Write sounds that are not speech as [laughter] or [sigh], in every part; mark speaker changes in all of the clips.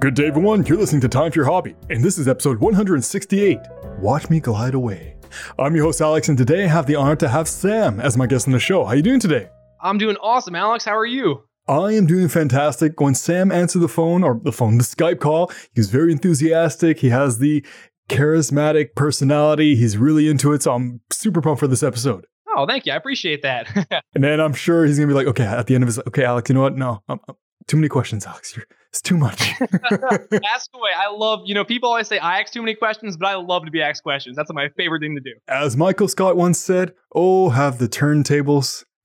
Speaker 1: Good day, everyone. You're listening to Time for Your Hobby, and this is episode 168 Watch Me Glide Away. I'm your host, Alex, and today I have the honor to have Sam as my guest on the show. How are you doing today?
Speaker 2: I'm doing awesome, Alex. How are you?
Speaker 1: I am doing fantastic. When Sam answered the phone, or the phone, the Skype call, he was very enthusiastic. He has the charismatic personality. He's really into it, so I'm super pumped for this episode.
Speaker 2: Oh, thank you. I appreciate that. [laughs]
Speaker 1: And then I'm sure he's gonna be like, okay, at the end of his, okay, Alex, you know what? No, um, um, too many questions, Alex. You're, it's too much. [laughs]
Speaker 2: ask away. I love, you know, people always say I ask too many questions, but I love to be asked questions. That's my favorite thing to do.
Speaker 1: As Michael Scott once said, "Oh, have the turntables." [laughs]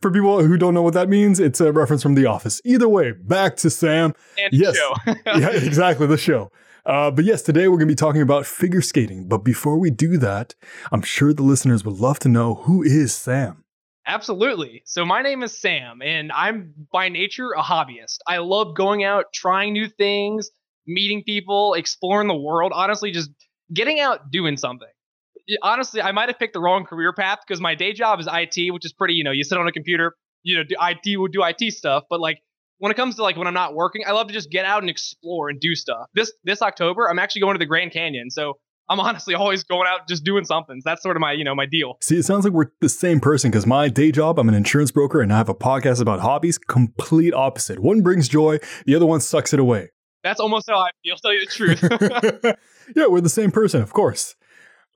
Speaker 1: For people who don't know what that means, it's a reference from The Office. Either way, back to Sam.
Speaker 2: And
Speaker 1: Yes.
Speaker 2: show. [laughs]
Speaker 1: yeah, exactly, the show. Uh, but yes, today we're going to be talking about figure skating. But before we do that, I'm sure the listeners would love to know who is Sam.
Speaker 2: Absolutely. So my name is Sam, and I'm by nature a hobbyist. I love going out, trying new things, meeting people, exploring the world. Honestly, just getting out, doing something. Honestly, I might have picked the wrong career path because my day job is IT, which is pretty, you know, you sit on a computer, you know, do IT will do IT stuff. But like when it comes to like when I'm not working, I love to just get out and explore and do stuff. This this October, I'm actually going to the Grand Canyon, so I'm honestly always going out just doing something. That's sort of my, you know, my deal.
Speaker 1: See, it sounds like we're the same person because my day job, I'm an insurance broker and I have a podcast about hobbies. Complete opposite. One brings joy, the other one sucks it away.
Speaker 2: That's almost how I feel. Tell you the truth. [laughs]
Speaker 1: yeah, we're the same person, of course.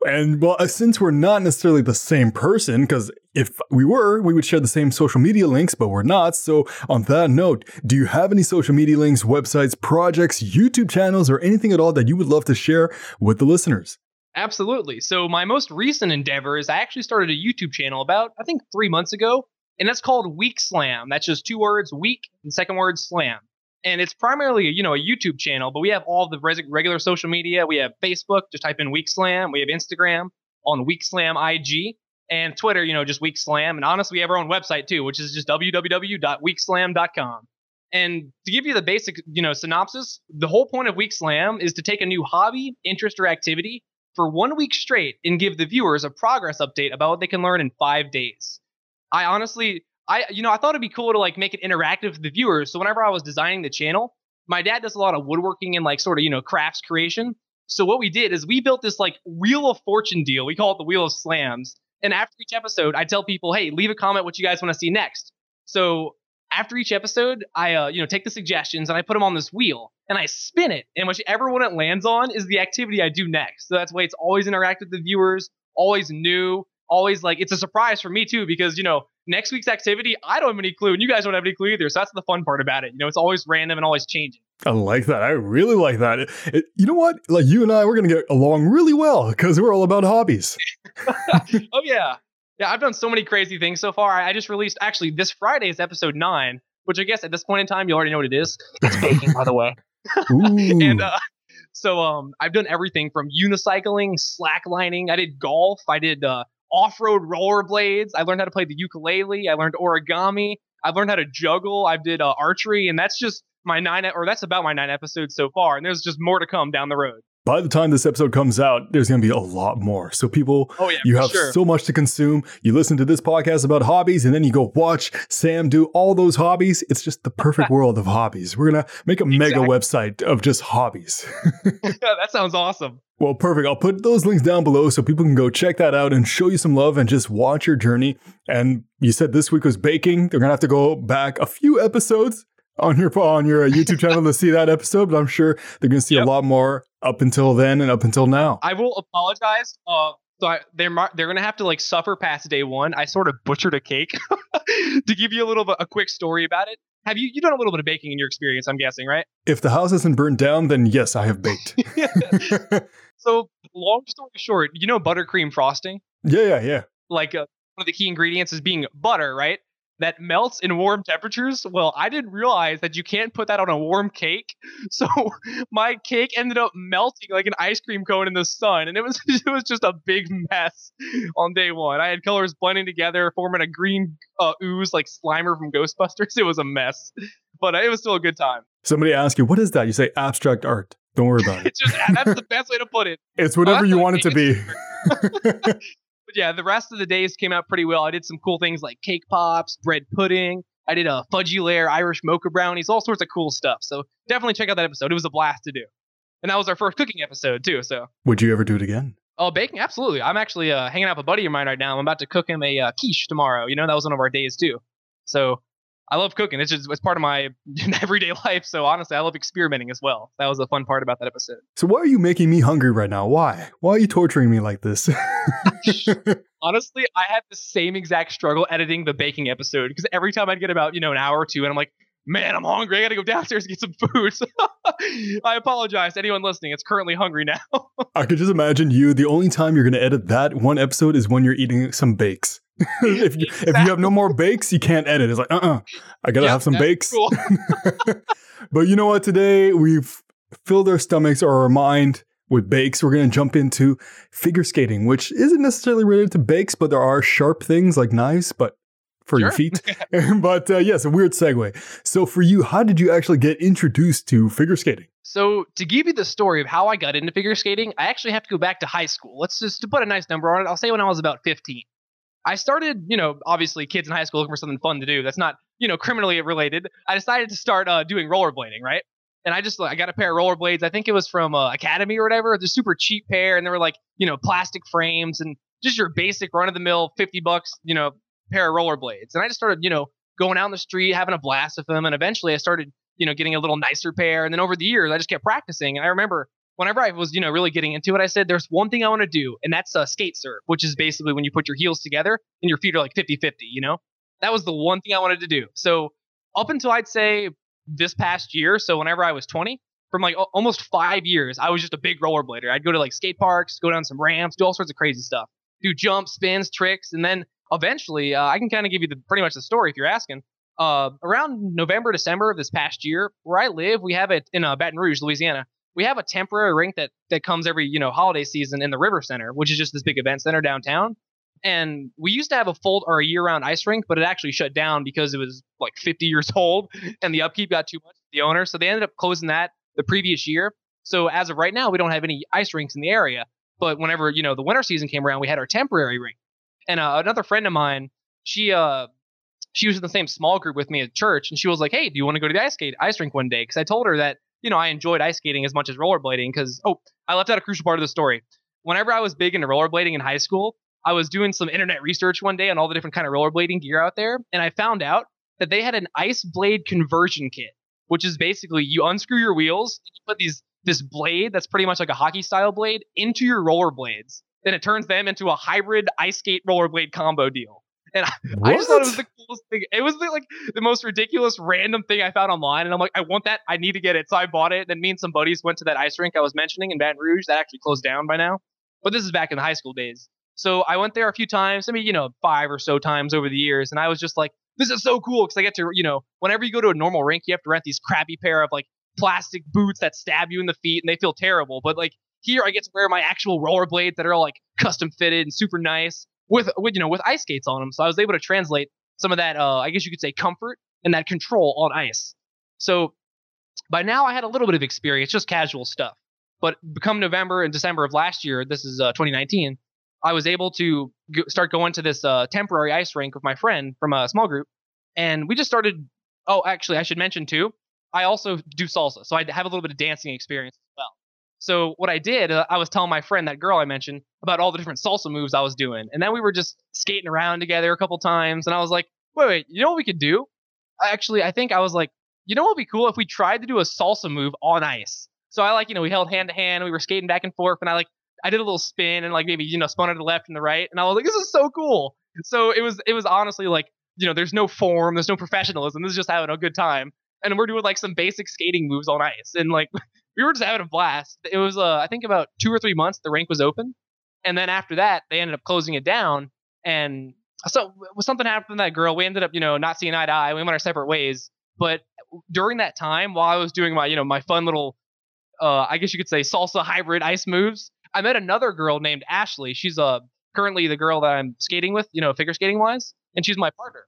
Speaker 1: And well, uh, since we're not necessarily the same person, because if we were, we would share the same social media links, but we're not. So, on that note, do you have any social media links, websites, projects, YouTube channels, or anything at all that you would love to share with the listeners?
Speaker 2: Absolutely. So my most recent endeavor is I actually started a YouTube channel about I think three months ago, and that's called Week Slam. That's just two words, week, and second word slam. And it's primarily you know a YouTube channel, but we have all the res- regular social media. We have Facebook, just type in Week Slam. We have Instagram on Week Slam IG, and Twitter, you know, just Week Slam. And honestly, we have our own website too, which is just www.weekslam.com. And to give you the basic, you know, synopsis, the whole point of Week Slam is to take a new hobby, interest, or activity for one week straight and give the viewers a progress update about what they can learn in five days. I honestly, I you know, I thought it'd be cool to like make it interactive for the viewers. So whenever I was designing the channel, my dad does a lot of woodworking and like sort of you know crafts creation. So what we did is we built this like wheel of fortune deal. We call it the wheel of slams. And after each episode, I tell people, hey, leave a comment what you guys want to see next. So after each episode, I uh, you know take the suggestions and I put them on this wheel and I spin it, and whichever one it lands on is the activity I do next. So that's why it's always interactive with the viewers, always new, always like it's a surprise for me too because you know next week's activity I don't have any clue and you guys don't have any clue either. So that's the fun part about it. You know, it's always random and always changing.
Speaker 1: I like that. I really like that. It- it- you know what? Like you and I, we're to get along really well because we're all about hobbies. [laughs]
Speaker 2: oh yeah, yeah. I've done so many crazy things so far. I I just released actually this Friday is episode nine, which I guess at this point in time you already know what it is. It's baking, by the way. [laughs]
Speaker 1: Ooh.
Speaker 2: and uh, so um, I've done everything from unicycling, slacklining. I did golf. I did uh, off-road rollerblades. I learned how to play the ukulele. I learned origami. I've learned how to juggle. I did uh, archery, and that's just my nine, or that's about my nine episodes so far. And there's just more to come down the road.
Speaker 1: By the time this episode comes out, there's going to be a lot more. So, people,
Speaker 2: Oh yeah,
Speaker 1: you have
Speaker 2: sure.
Speaker 1: so much to consume. You listen to this podcast about hobbies, and then you go watch Sam do all those hobbies. It's just the perfect [laughs] world of hobbies. We're going to make a mega website of just hobbies. [laughs] [laughs]
Speaker 2: that sounds awesome.
Speaker 1: Well, perfect. I'll put those links down below so people can go check that out and show you some love and just watch your journey. And you said this week was baking. They're gonna have to go back a few episodes on your on your uh, YouTube channel to see that episode, but I'm sure they're gonna see
Speaker 2: Yep.
Speaker 1: a lot more up until then and up until now.
Speaker 2: I will apologize. Uh, so I, they're they're gonna have to like suffer past day one. I sort of butchered a cake [laughs] to give you a little bit a quick story about it. Have you you done a little bit of baking in your experience? I'm guessing, right?
Speaker 1: If the house isn't burned down, then yes, I have baked. [laughs]
Speaker 2: so long story short, you know buttercream frosting.
Speaker 1: yeah, yeah, yeah.
Speaker 2: Like uh, one of the key ingredients is being butter, right? That melts in warm temperatures. Well, I didn't realize that you can't put that on a warm cake. [laughs] So my cake ended up melting like an ice cream cone in the sun, and it was [laughs] it was just a big mess on day one. I had colors blending together, forming a green uh, ooze like Slimer from Ghostbusters. [laughs] It was a mess, but it was still a good time.
Speaker 1: Somebody asks you, what is that? You say abstract art. Don't worry about it.
Speaker 2: It's just that's the best way to put it.
Speaker 1: It's whatever you want it to be.
Speaker 2: But yeah, the rest of the days came out pretty well. I did some cool things like cake pops, bread pudding. I did a fudgy layer Irish mocha brownies, all sorts of cool stuff. So definitely check out that episode. It was a blast to do. And that was our first cooking episode too. So
Speaker 1: Would you ever do it again?
Speaker 2: Oh, baking, absolutely. I'm actually uh, hanging out with a buddy of mine right now. I'm about to cook him a uh, quiche tomorrow. You know, that was one of our days too. So I love cooking. It's just it's part of my [laughs] everyday life. So honestly, I love experimenting as well. That was the fun part about that episode.
Speaker 1: So why are you making me hungry right now? Why? Why are you torturing me like this? [laughs]
Speaker 2: honestly, I had the same exact struggle editing the baking episode because every time I'd get about you know an hour or two, and I'm like, man, I'm hungry. I got [laughs] to go downstairs and get some food. I apologize to anyone listening. It's currently hungry now.
Speaker 1: I could just imagine you. The only time you're going to edit that one episode is when you're eating some bakes. [laughs] if you exactly. if you have no more bakes, you can't edit. It's like, uh, uh-uh, uh I gotta yep, have some bakes. Cool. [laughs] but you know what? Today we've filled our stomachs or our mind with bakes. We're gonna jump into figure skating, which isn't necessarily related to bakes, but there are sharp things like knives. But for sure. your feet. [laughs] but uh, yes, a weird segue. So for you, how did you actually get introduced to figure skating?
Speaker 2: So to give you the story of how I got into figure skating, I actually have to go back to high school. Let's just to put a nice number on it. I'll say when I was about 15. I started, you know, obviously kids in high school looking for something fun to do. That's not, you know, criminally related. I decided to start uh, doing rollerblading, right? And I just I got a pair of rollerblades. I think it was from uh, Academy or whatever. A super cheap pair, and they were like, you know, plastic frames and just your basic run of the mill, fifty bucks, you know, pair of rollerblades. And I just started, you know, going out in the street, having a blast with them. And eventually I started, you know, getting a little nicer pair. And then over the years, I just kept practicing. And I remember whenever I was, you know, really getting into it, I said, there's one thing I want to do, and that's a skate surf, which is basically when you put your heels together and your feet are like 50 50, you know? That was the one thing I wanted to do. So up until I'd say this past year, so whenever I was 20, from like almost five years, I was just a big rollerblader. I'd go to like skate parks, go down some ramps, do all sorts of crazy stuff, do jumps, spins, tricks, and then eventually, uh, I can kind of give you the pretty much the story if you're asking. Uh, around November, December of this past year, where I live, we have it in uh, Baton Rouge, Louisiana. We have a temporary rink that that comes every you know holiday season in the River Center, which is just this big event center downtown. And we used to have a full or a year-round ice rink, but it actually shut down because it was like 50 years [laughs] old, and the upkeep got too much. For the owner, so they ended up closing that the previous year. So as of right now, we don't have any ice rinks in the area. But whenever you know the winter season came around, we had our temporary rink. And uh, another friend of mine, she uh she was in the same small group with me at church, and she was like, "Hey, do you want to go to the ice skate ice rink one day?" Because I told her that you know I enjoyed ice skating as much as rollerblading. Because oh, I left out a crucial part of the story. Whenever I was big into rollerblading in high school, I was doing some internet research one day on all the different kind of rollerblading gear out there, and I found out that they had an ice blade conversion kit, which is basically you unscrew your wheels, you put these this blade that's pretty much like a hockey style blade into your rollerblades, then it turns them into a hybrid ice skate rollerblade combo deal. And I, [laughs] I, just thought it was the coolest thing. It was the, like the most ridiculous random thing I found online. And I'm like, I want that. I need to get it. So I bought it. Then me and some buddies went to that ice rink I was mentioning in Baton Rouge that actually closed down by now. But this is back in the high school days. So I went there a few times. I mean, you know, five or so times over the years. And I was just like, this is so cool because I get to, you know, whenever you go to a normal rink, you have to rent these crappy pair of like plastic boots that stab you in the feet and they feel terrible. But like here, I get to wear my actual rollerblades that are all like custom fitted and super nice with, with you know with ice skates on them. So I was able to translate some of that, uh, I guess you could say, comfort and that control on ice. So by now, I had a little bit of experience, just casual stuff. But become November and December of last year, this is uh, 2019, I was able to go, start going to this uh, temporary ice rink with my friend from a small group, and we just started. Oh, actually, I should mention too. I also do salsa, so I have a little bit of dancing experience. So what I did, uh, I was telling my friend, that girl I mentioned, about all the different salsa moves I was doing, and then we were just skating around together a couple times, and I was like, wait, wait, you know what we could do? Actually, I think I was like, you know what would be cool if we tried to do a salsa move on ice. So I like, you know, we held hand to hand, we were skating back and forth, and I like, I did a little spin and like maybe you know spun to the left and the right, and I was like, this is so cool. So it was, it was honestly like, you know, there's no form, there's no professionalism. This is just having a good time and we're doing like some basic skating moves on ice and like [laughs] we were just having a blast. It was, uh, I think about two or three months the rink was open, and then after that they ended up closing it down. And so something happened to that girl. We ended up, you know, not seeing eye to eye. We went our separate ways. But during that time, while I was doing my, you know, my fun little, uh, I guess you could say salsa hybrid ice moves, I met another girl named Ashley. She's uh currently the girl that I'm skating with, you know, figure skating wise, and she's my partner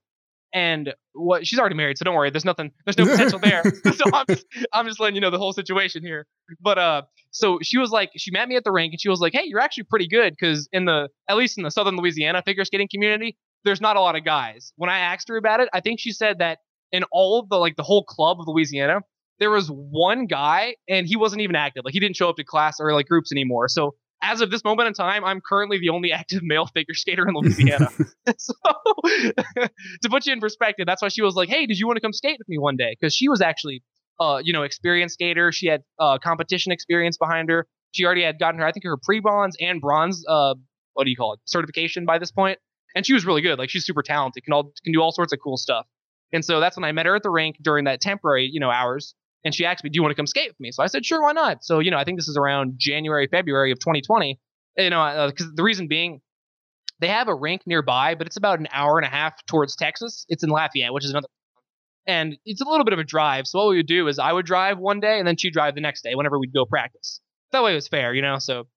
Speaker 2: and what she's already married, so don't worry. There's nothing. There's no potential there. [laughs] [laughs] so I'm just, I'm just letting you know the whole situation here. But uh, so she was like, she met me at the rink, and she was like, "Hey, you're actually pretty good because in the at least in the Southern Louisiana figure skating community, there's not a lot of guys." When I asked her about it, I think she said that in all of the like the whole club of Louisiana, there was one guy and he wasn't even active. Like he didn't show up to class or like groups anymore. So as of this moment in time, I'm currently the only active male figure skater in [laughs] Louisiana. [laughs] so [laughs] to put you in perspective, that's why she was like, "Hey, did you want to come skate with me one day?" Because she was actually, uh, you know, experienced skater. She had uh, competition experience behind her. She already had gotten her, I think, her pre-bronze and bronze, uh, what do you call it, certification by this. And she was really good. Like she's super talented, can all can do all sorts of cool stuff. And so that's when I met her at the rink during that temporary, you know, hours and she asked me, "Do you want to come skate with me?" So I said, "Sure, why not?" So you know, I think this is around January, February of 2020. You know, because uh, the reason being, they have a rink nearby, but it's about an hour and a half towards Texas. It's in Lafayette, which is another, and it's a little bit of a drive. So what we would do is I would drive one day, and then she'd drive the next day whenever we'd go practice. That way it was fair, you know. So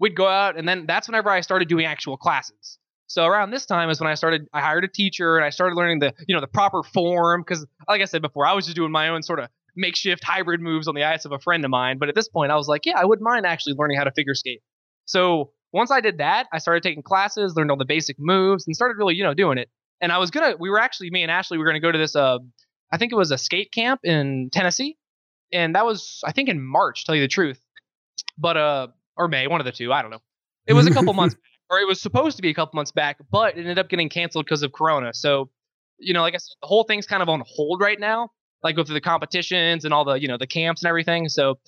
Speaker 2: we'd go out, and then that's whenever I started doing actual classes. So around this time is when I started. I hired a teacher and I started learning the you know the proper form because, like I said before, I was just doing my own sort of makeshift hybrid moves on the ice of a friend of mine. But at this point, I was like, yeah, I wouldn't mind actually learning how to figure skate. So once I did that, I started taking classes, learned all the basic moves, and started really, you know, doing it. And I was gonna, we were actually, me and Ashley, we were gonna go to this, uh, I think it was a skate camp in Tennessee, and that was, I think, in March. Tell you the truth, but uh, or May, one of the two, I don't know. It was a couple months, back, [laughs] or it was supposed to be a couple months back, but it ended up getting canceled because of Corona. So, you know, like I said, the whole thing's kind of on hold right now like go through the competitions and all the you know the camps and everything. So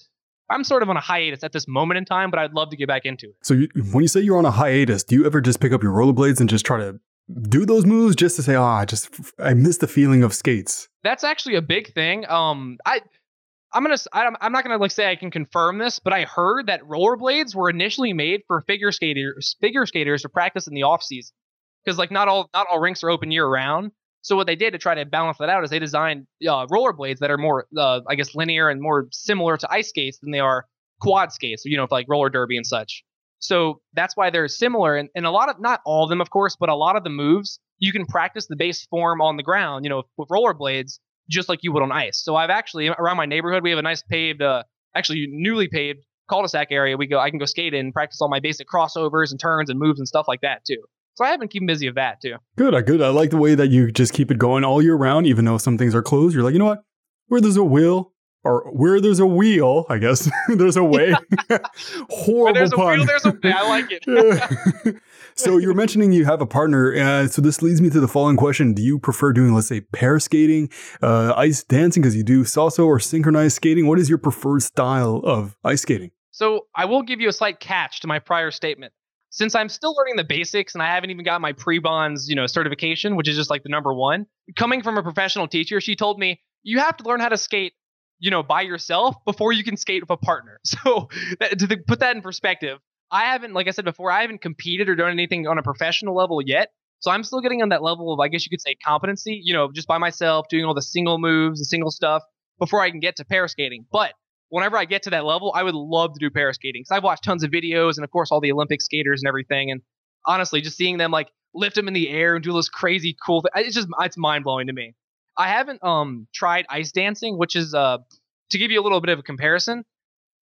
Speaker 2: I'm sort of on a hiatus at this moment in time, but I'd love to get back into it.
Speaker 1: So you, when you say you're on a hiatus, do you ever just pick up your rollerblades and just try to do those moves just to say, "Ah, oh, I just I miss the feeling of skates"?
Speaker 2: That's actually a big thing. Um, I. I'm gonna. I'm not gonna like say I can confirm this, but I heard that rollerblades were initially made for figure skaters, figure skaters to practice in the off season, because like not all not all rinks are open year round. So what they did to try to balance that out is they designed uh, rollerblades that are more, uh, I guess, linear and more similar to ice skates than they are quad skates. You know, like roller derby and such. So that's why they're similar. And, and a lot of, not all of them, of course, but a lot of the moves you can practice the base form on the ground. You know, with rollerblades, just like you would on ice. So I've actually around my neighborhood we have a nice paved, uh, actually newly paved cul-de-sac area. We go, I can go skate in, practice all my basic crossovers and turns and moves and stuff like that too. So I have been keeping busy with that too.
Speaker 1: Good, I good. I like the way that you just keep it going all year round, even though some things are closed. You're like, you know what? Where there's a will, or where there's a wheel, I guess [laughs] there's a way. [laughs] Horrible
Speaker 2: where there's
Speaker 1: pun.
Speaker 2: A wheel, there's a way. I like it. [laughs]
Speaker 1: so you're mentioning you have a partner. Uh, so this leads me to the following question: Do you prefer doing, let's say, pair skating, uh, ice dancing, because you do salsa or synchronized skating? What is your preferred style of ice skating?
Speaker 2: So I will give you a slight catch to my prior statement since I'm still learning the basics and I haven't even got my pre-bronze, you know, certification, which is just like the number one, coming from a professional teacher, she told me you have to learn how to skate, you know, by yourself before you can skate with a partner. [laughs] So that, to the, put that in perspective, I haven't, like I said before, I haven't competed or done anything on a professional level yet. So I'm still getting on that level of, I guess you could say, competency, you know, just by myself, doing all the single moves and single stuff before I can get to pair skating. But whenever I get to that level, I would love to do para skating because I've watched tons of videos and of course all the Olympic skaters and everything. And honestly, just seeing them like lift them in the air and do those crazy cool things, it's just it's mind blowing to me. I haven't um tried ice dancing, which is uh to give you a little bit of a comparison.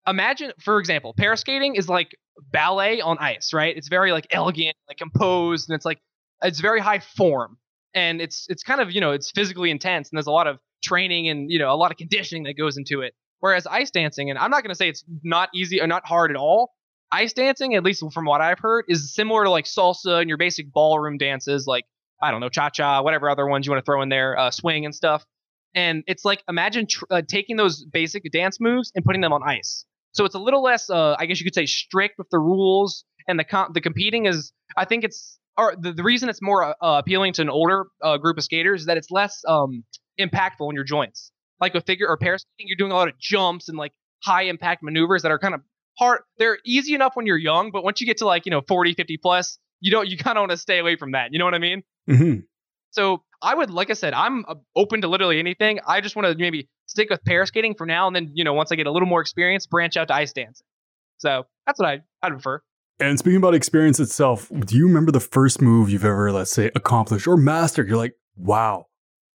Speaker 2: Imagine, for example, para skating is like ballet on ice, right? It's very like elegant, like composed, and it's like it's very high form, and it's it's kind of you know it's physically intense, and there's a lot of training and you know a lot of conditioning that goes into it. Whereas ice dancing, and I'm not going to say it's not easy or not hard at all. Ice dancing, at least from what I've heard, is similar to like salsa and your basic ballroom dances, like I don't know, cha cha, whatever other ones you want to throw in there, uh, swing and stuff. And it's like imagine tr- uh, taking those basic dance moves and putting them on ice. So it's a little less, uh, I guess you could say, strict with the rules. And the com- the competing is, I think it's, or the, the reason it's more uh, appealing to an older uh, group of skaters is that it's less um, impactful in your joints like a figure or pair skating, you're doing a lot of jumps and like high impact maneuvers that are kind of hard. They're easy enough when you're young, but once you get to like, you know, 40, 50 plus, you don't, you kind of want to stay away from that. You know what I mean?
Speaker 1: Mm-hmm.
Speaker 2: So I would, like I said, I'm uh, open to literally anything. I just want to maybe stick with pair skating for now. And then, you know, once I get a little more experience, branch out to ice dancing. So that's what I, I'd prefer.
Speaker 1: And speaking about experience itself, do you remember the first move you've ever, let's say, accomplished or mastered? You're like, wow,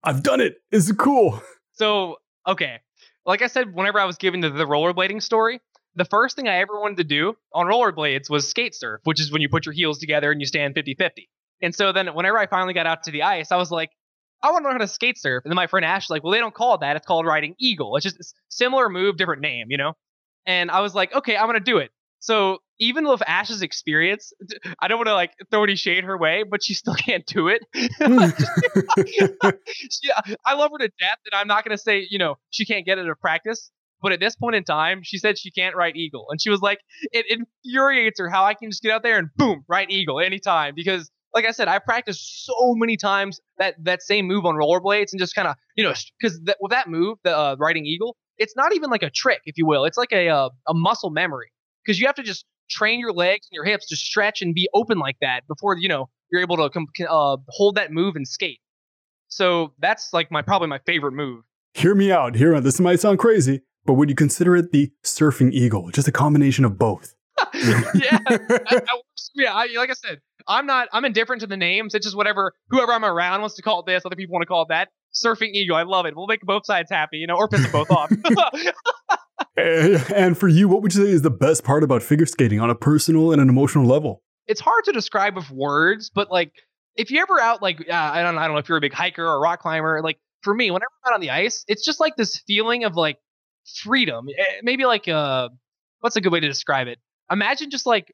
Speaker 1: I've done it. Is it cool?
Speaker 2: So, okay. Like I said, whenever I was giving the, the rollerblading story, the first thing I ever wanted to do on rollerblades was skate surf, which is when you put your heels together and you stand 50 50. And so then whenever I finally got out to the ice, I was like, I want to learn how to skate surf. And then my friend Ash is like, well, they don't call it that. It's called riding eagle. It's just similar move, different name, you know? And I was like, okay, I'm going to do it. So even with Ash's experience, I don't want to like throw any shade her way, but she still [laughs] can't do it. [laughs] she, I love her to death, and I'm not going to say, you know, she can't get it at practice. But at this point in time, she said she can't ride eagle. And she was like, it infuriates her how I can just get out there and boom, ride eagle anytime. Because, like I said, I practiced so many times that, that same move on rollerblades and just kind of, you know, because th- with that move, the uh, riding eagle, it's not even like a trick, if you will. It's like a, uh, a muscle memory because you have to just train your legs and your hips to stretch and be open like that before, you know, you're able to uh, hold that move and skate. So that's like my probably my favorite move.
Speaker 1: Hear me out. Hear me out. This might sound crazy, but would you consider it the surfing eagle? Just a combination of both. [laughs]
Speaker 2: yeah, [laughs] that, that. Yeah, I, like I said, I'm not. I'm indifferent to the names. It's just whatever whoever I'm around wants to call it this. Other people want to call it that. Surfing eagle. I love it. We'll make both sides happy, you know, or piss them both off. [laughs]
Speaker 1: and for you, what would you say is the best part about figure skating on a personal and an emotional level?
Speaker 2: It's hard to describe with words, but like if you're ever out, like uh, I don't, I don't know if you're a big hiker or a rock climber. Like for me, whenever I'm out on the ice, it's just like this feeling of like freedom. Eh, maybe like uh, what's a good way to describe it? Imagine just like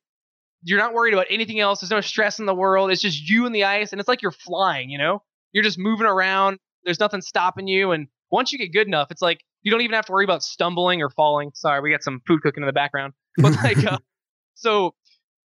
Speaker 2: you're not worried about anything else. There's no stress in the world. It's just you and the ice, and it's like you're flying. You know, you're just moving around. There's nothing stopping you, and once you get good enough, it's like you don't even have to worry about stumbling or falling. Sorry, we got some food cooking in the background, [laughs] but like, uh, so,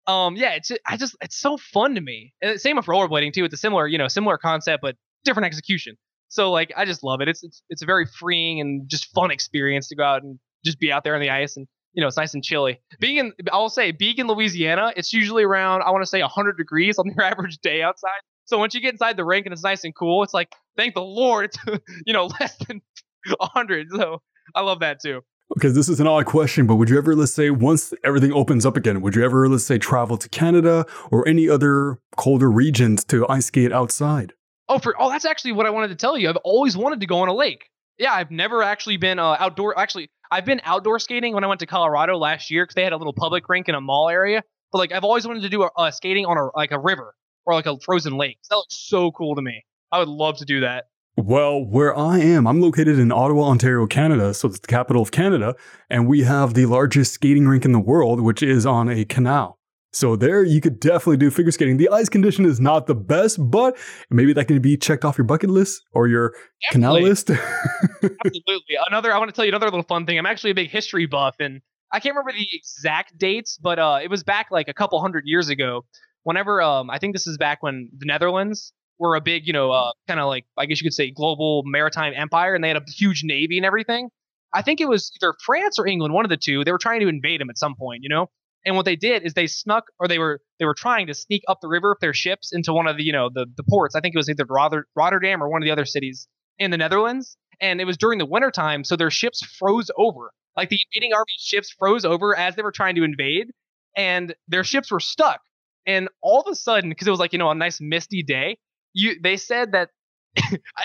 Speaker 2: um, yeah, it's I just it's so fun to me. And same with rollerblading too. It's a similar, you know, similar concept but different execution. So like, I just love it. It's it's it's a very freeing and just fun experience to go out and just be out there on the ice and you know, it's nice and chilly. Being in, I'll say, being in Louisiana, it's usually around, I want to say 100 degrees on [laughs] your average day outside. So once you get inside the rink and it's nice and cool, it's like, thank the Lord, it's, [laughs] you know, less than 100. So I love that too.
Speaker 1: Okay, this is an odd question, but would you ever, let's say, once everything opens up again, would you ever, let's say, travel to Canada or any other colder regions to ice skate outside?
Speaker 2: Oh, for oh, that's actually what I wanted to tell you. I've always wanted to go on a lake. Yeah, I've never actually been uh, outdoor. Actually, I've been outdoor skating when I went to Colorado last year because they had a little public rink in a mall area. But like, I've always wanted to do a, uh, skating on a like a river or like a frozen lake. That looks so cool to me. I would love to do that.
Speaker 1: Well, where I am, I'm located in Ottawa, Ontario, Canada, so it's the capital of Canada, and we have the largest skating rink in the world, which is on a canal. So there you could definitely do figure skating. The ice condition is not the best, but maybe that can be checked off your bucket list or your canal list. [laughs]
Speaker 2: Absolutely. Another I want to tell you another little fun thing. I'm actually a big history buff and I can't remember the exact dates, but uh, it was back like a couple hundred years ago. Whenever um, I think this is back when the Netherlands were a big, you know, uh, kind of like I guess you could say global maritime empire, and they had a huge navy and everything. I think it was either France or England, one of the two. They were trying to invade them at some point, you know. And what they did is they snuck, or they were they were trying to sneak up the river with their ships into one of the you know the the ports. I think it was either Rotterdam or one of the other cities in the Netherlands. And it was during the wintertime, so their ships froze over. Like the invading army ships froze over as they were trying to invade, and their ships were stuck. And all of a sudden, because it was like you know a nice misty day, you they said that [laughs]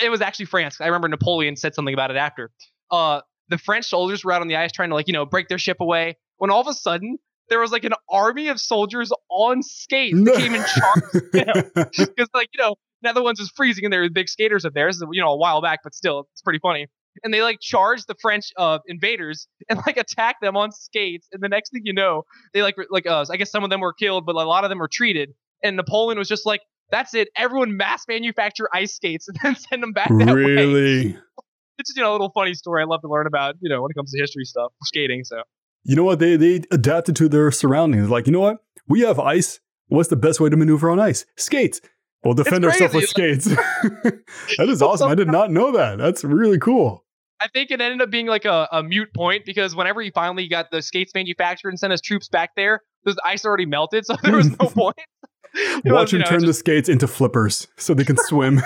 Speaker 2: it was actually France. I remember Napoleon said something about it after. Uh, the French soldiers were out on the ice trying to like you know break their ship away. When all of a sudden there was like an army of soldiers on skates that came and [laughs] charged them. [laughs] because like you know Netherlands is freezing and there were big skaters up there. This is you know a while back, but still it's pretty funny. And they like charged the French uh, invaders and like attacked them on skates. And the next thing you know, they like like uh, I guess some of them were killed, but a lot of them were treated. And Napoleon was just like, "That's it. Everyone mass manufacture ice skates and [laughs] then send them back that
Speaker 1: really?
Speaker 2: way." It's you know a little funny story I love to learn about you know when it comes to history stuff skating. So
Speaker 1: you know what? They they adapted to their surroundings. Like, you know what? We have ice. What's the best way to maneuver on ice? Skates. We'll defend ourselves with skates. [laughs] that is awesome. I did not know that. That's really cool.
Speaker 2: I think it ended up being like a, a mute point because whenever he finally got the skates manufactured and sent his troops back there, the ice already melted, so [laughs] there was no point. [laughs]
Speaker 1: Watch him know, turn just... the skates into flippers so they can [laughs] swim.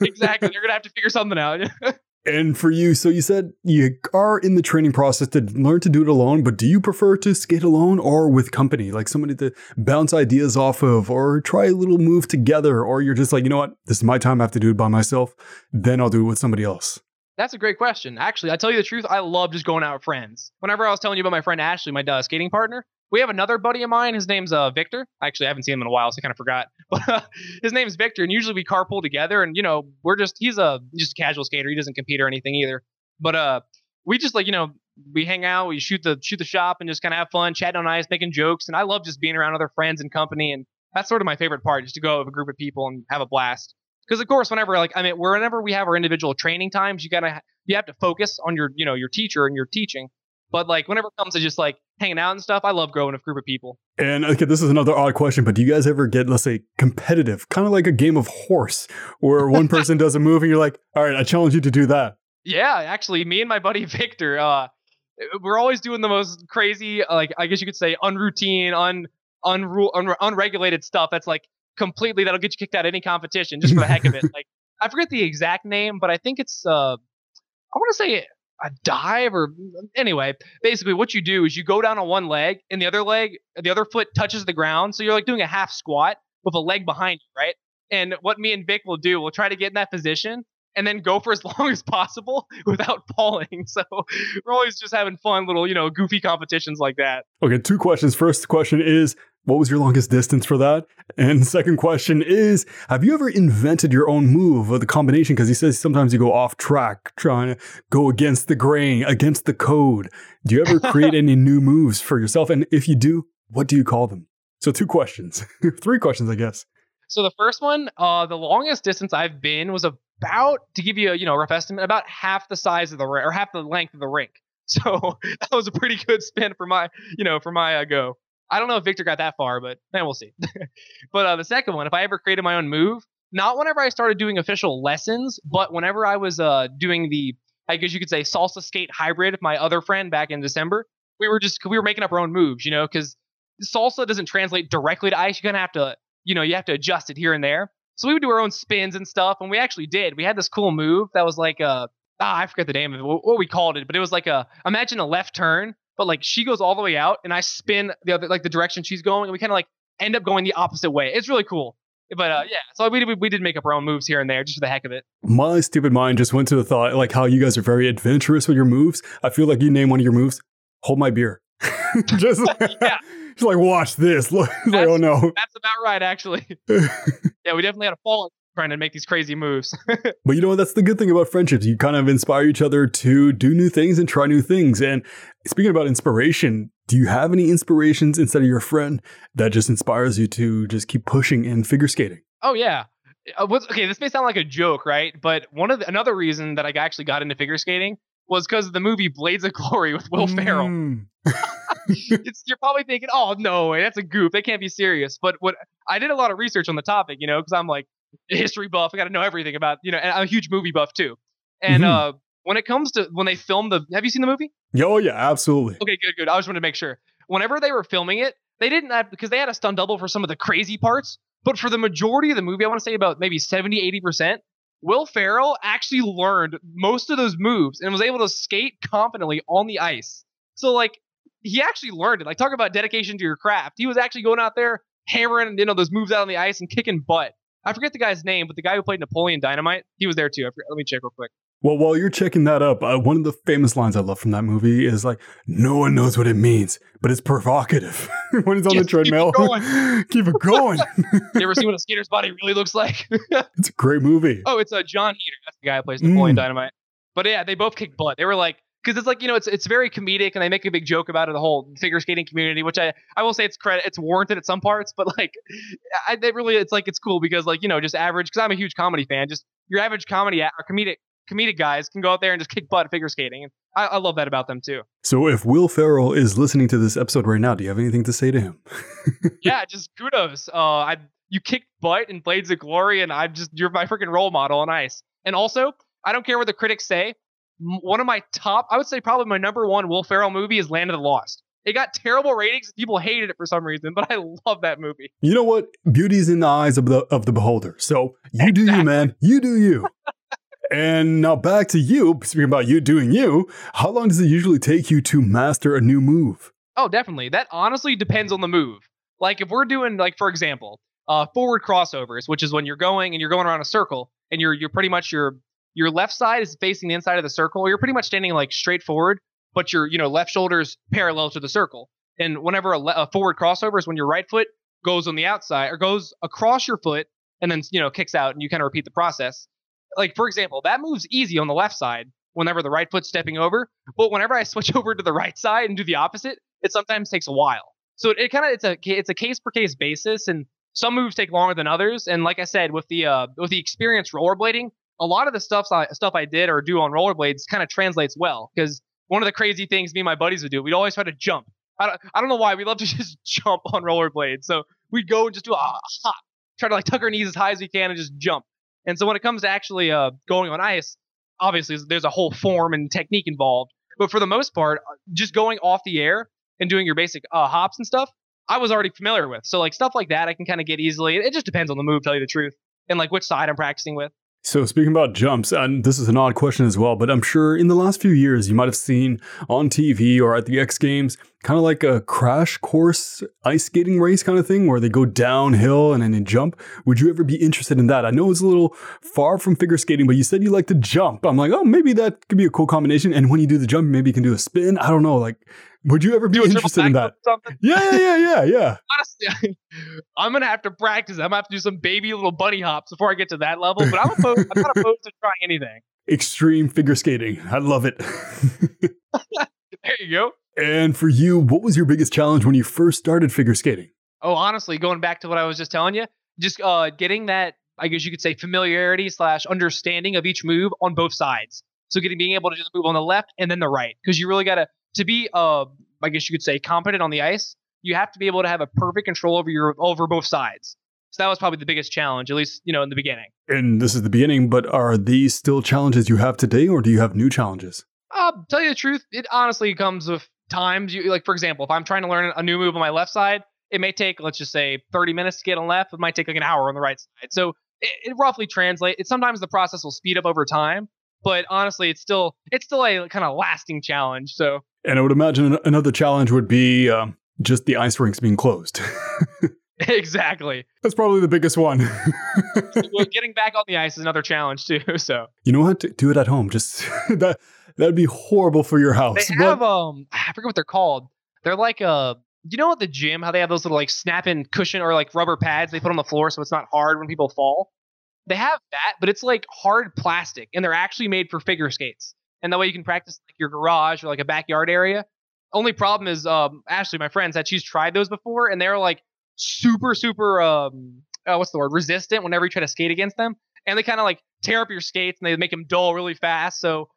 Speaker 2: exactly. You're gonna have to figure something out. [laughs]
Speaker 1: And for you, so you said you are in the training process to learn to do it alone, but do you prefer to skate alone or with company, like somebody to bounce ideas off of, or try a little move together, or you're just like, you know what, this is my time, I have to do it by myself, then I'll do it with somebody else?
Speaker 2: That's a great question. Actually, I tell you the truth, I love just going out with friends. Whenever I was telling you about my friend Ashley, my uh, skating partner, we have another buddy of mine. His name's uh, Victor. Actually, I haven't seen him in a while, so I kind of forgot. [laughs] But uh, his name's Victor, and usually we carpool together. And you know, we're just he's a just a casual skater. He doesn't compete or anything either. But uh, we just like you know we hang out, we shoot the shoot the shop, and just kind of have fun, chatting on ice, making jokes. And I love just being around other friends and company, and that's sort of my favorite part, just to go with a group of people and have a blast. Because of course, whenever like I mean, whenever we have our individual training times, you gotta you have to focus on your you know your teacher and your teaching. But like whenever it comes to just like hanging out and stuff, I love growing a group of people.
Speaker 1: And okay, this is another odd question, but do you guys ever get, let's say, competitive, kind of like a game of horse, where one [laughs] person does a move and you're like, all right, I challenge you to do that?
Speaker 2: Yeah, actually, me and my buddy [laughs] Victor, uh, we're always doing the most crazy, like I guess you could say, unroutine, un, unru- un- unregulated stuff. That's like completely that'll get you kicked out of any competition just for the heck of it. [laughs] Like I forget the exact name, but I think it's uh, I want to say a dive or anyway basically what you do is you go down on one leg and the other leg the other foot touches the ground. So you're like doing a half squat with a leg behind you right? And what me and vic will do we'll try to get in that position and then go for as [laughs] long as possible without falling. So we're always just having fun little you know goofy competitions like that.
Speaker 1: Okay, two questions. First question is, what was your longest distance for that? And [laughs] second question is, have you ever invented your own move or the combination? Because he says sometimes you go off track, trying to go against the grain, against the code. Do you ever create [laughs] any new moves for yourself? And if you do, what do you call them? So two questions, [laughs] three questions, I guess.
Speaker 2: so the first one uh the longest distance i've been was about to give you a you know rough estimate about half the size of the or half the length of the rink so that was a pretty good spin for my you know for my uh, go i don't know if victor got that far but man we'll see. [laughs] But uh, the second one if i ever created my own move not whenever i started doing official lessons but whenever i was uh doing the i guess you could say salsa skate hybrid with my other friend back in december we were just we were making up our own moves you know because salsa doesn't translate directly to ice. You're gonna have to you know you have to adjust it here and there. So we would do our own spins and stuff, and we actually did. We had this cool move that was like a ah, I forget the name of it, what we called it, but it was like a imagine a left turn, but like she goes all the way out, and I spin the other like the direction she's going, and we kind of like end up going the opposite way. It's really cool. But uh, yeah, so we did, we did make up our own moves here and there just for the heck of it.
Speaker 1: My stupid mind just went to the thought, like how you guys are very adventurous with your moves. I feel like you name one of your moves, hold my beer. [laughs] just, [laughs]
Speaker 2: Yeah. [laughs]
Speaker 1: just like watch this. Look, like, oh no.
Speaker 2: That's about right, actually. yeah, we definitely had a fall trying to make these crazy moves. [laughs]
Speaker 1: But you know what? That's the good thing about friendships. You kind of inspire each other to do new things and try new things. And speaking about inspiration, do you have any inspirations instead of your friend that just inspires you to just keep pushing in figure skating?
Speaker 2: Oh yeah. Uh, okay, this may sound like a joke, right? But one of the, another reason that I actually got into figure skating was because of the movie Blades of [laughs] Glory with Will Ferrell.
Speaker 1: Mm. [laughs]
Speaker 2: it's, you're probably thinking, "Oh no, way, that's a goof. They can't be serious." But what I did a lot of research on the topic, you know, because I'm like history buff. I got to know everything about, you know, and I'm a huge movie buff too. And
Speaker 1: Mhm.
Speaker 2: uh, when it comes to when they filmed the, have you seen the movie?
Speaker 1: Oh, yeah, absolutely.
Speaker 2: Okay, good, good. I just wanted to make sure. Whenever they were filming it, they didn't have because they had a stunt double for some of the crazy parts, but for the majority of the movie, I want to say about maybe 70, 80%, Will Ferrell actually learned most of those moves and was able to skate confidently on the ice. So like he actually learned it. Like talk about dedication to your craft. He was actually going out there hammering, you know, those moves out on the ice and kicking butt. I forget the guy's name, but the guy who played Napoleon Dynamite, he was there too. Let me check real quick.
Speaker 1: Well, while you're checking that up, uh, one of the famous lines I love from that movie is like, "No one knows what it means, but it's provocative." [laughs] when he's on
Speaker 2: Yes,
Speaker 1: the
Speaker 2: keep it
Speaker 1: treadmill,
Speaker 2: going. [laughs]
Speaker 1: keep it going. [laughs]
Speaker 2: You ever see what a skater's body really looks like?
Speaker 1: it's a great movie.
Speaker 2: Oh, it's uh, Jon Heder. That's the guy who plays Napoleon
Speaker 1: Mm.
Speaker 2: Dynamite. But yeah, they both kick butt. They were like, because it's like you know, it's it's very comedic, and they make a big joke about it. The whole figure skating community, which I I will say it's credit, it's warranted at some parts, but like, I they really it's like it's cool because like you know, just average. Because I'm a huge comedy fan. Just your average comedy or comedic comedic guys can go out there and just kick butt figure skating, and I, I love that about them too.
Speaker 1: So, if Will Ferrell is listening to this episode right now, do you have anything to say to him? [laughs]
Speaker 2: yeah, just kudos. Uh, I you kicked butt in Blades of Glory, and I'm just you're my freaking role model on ice. And also, I don't care what the critics say. One of my top, I would say probably my number one Will Ferrell movie is Land of the Lost. It got terrible ratings. People hated it for some reason, but I [laughs] love that movie.
Speaker 1: You know what? Beauty's in the eyes of the of the beholder. So you do you, man. You do you. [laughs] and now back to you. Speaking about you doing you, how long does it usually take you to master a new move?
Speaker 2: Oh, definitely. That honestly depends on the move. Like if we're doing like for example, uh forward crossovers, which is when you're going and you're going around a circle and you're you're pretty much your your left side is facing the inside of the circle. You're pretty much standing like straight forward, but your you know left shoulder's parallel to the circle. And whenever a, le- a forward crossover is when your right foot goes on the outside or goes across your foot and then you know kicks out, and you kind of repeat the process. Like for example, that moves easy on the left side whenever the right foot's stepping over, but whenever I [laughs] switch over to the right side and do the opposite, it sometimes takes a while. So it, it kind of it's a it's a case per case basis, and some moves take longer than others. And like I said, with the uh, with the experience rollerblading, a lot of the stuff I, stuff I did or do on rollerblades kind of translates well because one of the crazy things me and my buddies would do, we'd always try to jump. I don't, I don't know why we love to [laughs] just jump on rollerblades. So we'd go and just do a hop, try to like tuck our knees as high as we can and just jump. And so when it comes to actually uh, going on ice, obviously there's a whole form and technique involved. But for the most part, uh, just going off the air and doing your basic uh, hops and stuff, I was already familiar with. So like stuff like that, I can kind of get easily. It just depends on the move, tell you the truth, and like which side I'm practicing with.
Speaker 1: So, speaking about jumps, and this is an odd question as well, but I'm sure in the last few years you might have seen on TV or at the X Games kind of like a crash course ice skating race kind of thing where they go downhill and then they jump. Would you ever be interested in that? I know it's a little far from figure skating, but you said you like to jump. I'm like, oh, maybe that could be a cool combination. And when you do the jump, maybe you can do a spin. I don't know. Like, would you ever be interested in that? Yeah, yeah, yeah, yeah, yeah. [laughs]
Speaker 2: Honestly, I'm gonna have to practice. I'm gonna have to do some baby little bunny hops before I get to that level. But I'm opposed. I'm not [laughs] opposed to trying anything.
Speaker 1: Extreme figure skating. I love it. [laughs]
Speaker 2: there you go.
Speaker 1: And for you, what was your biggest challenge when you first started figure skating?
Speaker 2: Oh, honestly, going back to what I was just telling you, just uh, getting that, I guess you could say, familiarity slash understanding of each move on both sides. So getting being able to just move on the left and then the right, because you really gotta to be uh, I guess you could say competent on the ice. You have to be able to have a perfect control over your over both sides. So that was probably the biggest challenge, at least you know in the beginning.
Speaker 1: And this is the beginning, but are these still challenges you have today, or do you have new challenges?
Speaker 2: Uh, tell you the truth, it honestly comes with times. You like, for example, if I'm trying to learn a new move on my left side, it may take let's just say 30 minutes to get on left. It might take like an hour on the right side. So it, it roughly translates. It, sometimes the process will speed up over time, but honestly, it's still it's still a kind of lasting challenge. So.
Speaker 1: And I would imagine another challenge would be um, just the ice rinks being closed. [laughs]
Speaker 2: exactly.
Speaker 1: That's probably the biggest one. [laughs]
Speaker 2: Well, [laughs] getting back on the ice is another challenge too. So
Speaker 1: you know what? Do it at home. Just that that'd be horrible for your house.
Speaker 2: They have but, um, I forget what they're called. They're like uh, you know at the gym how they have those little like snap-in cushion or like rubber pads they put on the floor so it's not hard when people fall. They have that, but it's like hard plastic, and they're actually made for figure skates. And that way you can practice like your garage or like a backyard area. Only problem is, um, Ashley, my friend, said she's tried those before, and they're like super, super, um, uh, what's the word, resistant whenever you try to skate against them. And they kind of like tear up your skates and they make them dull really fast. So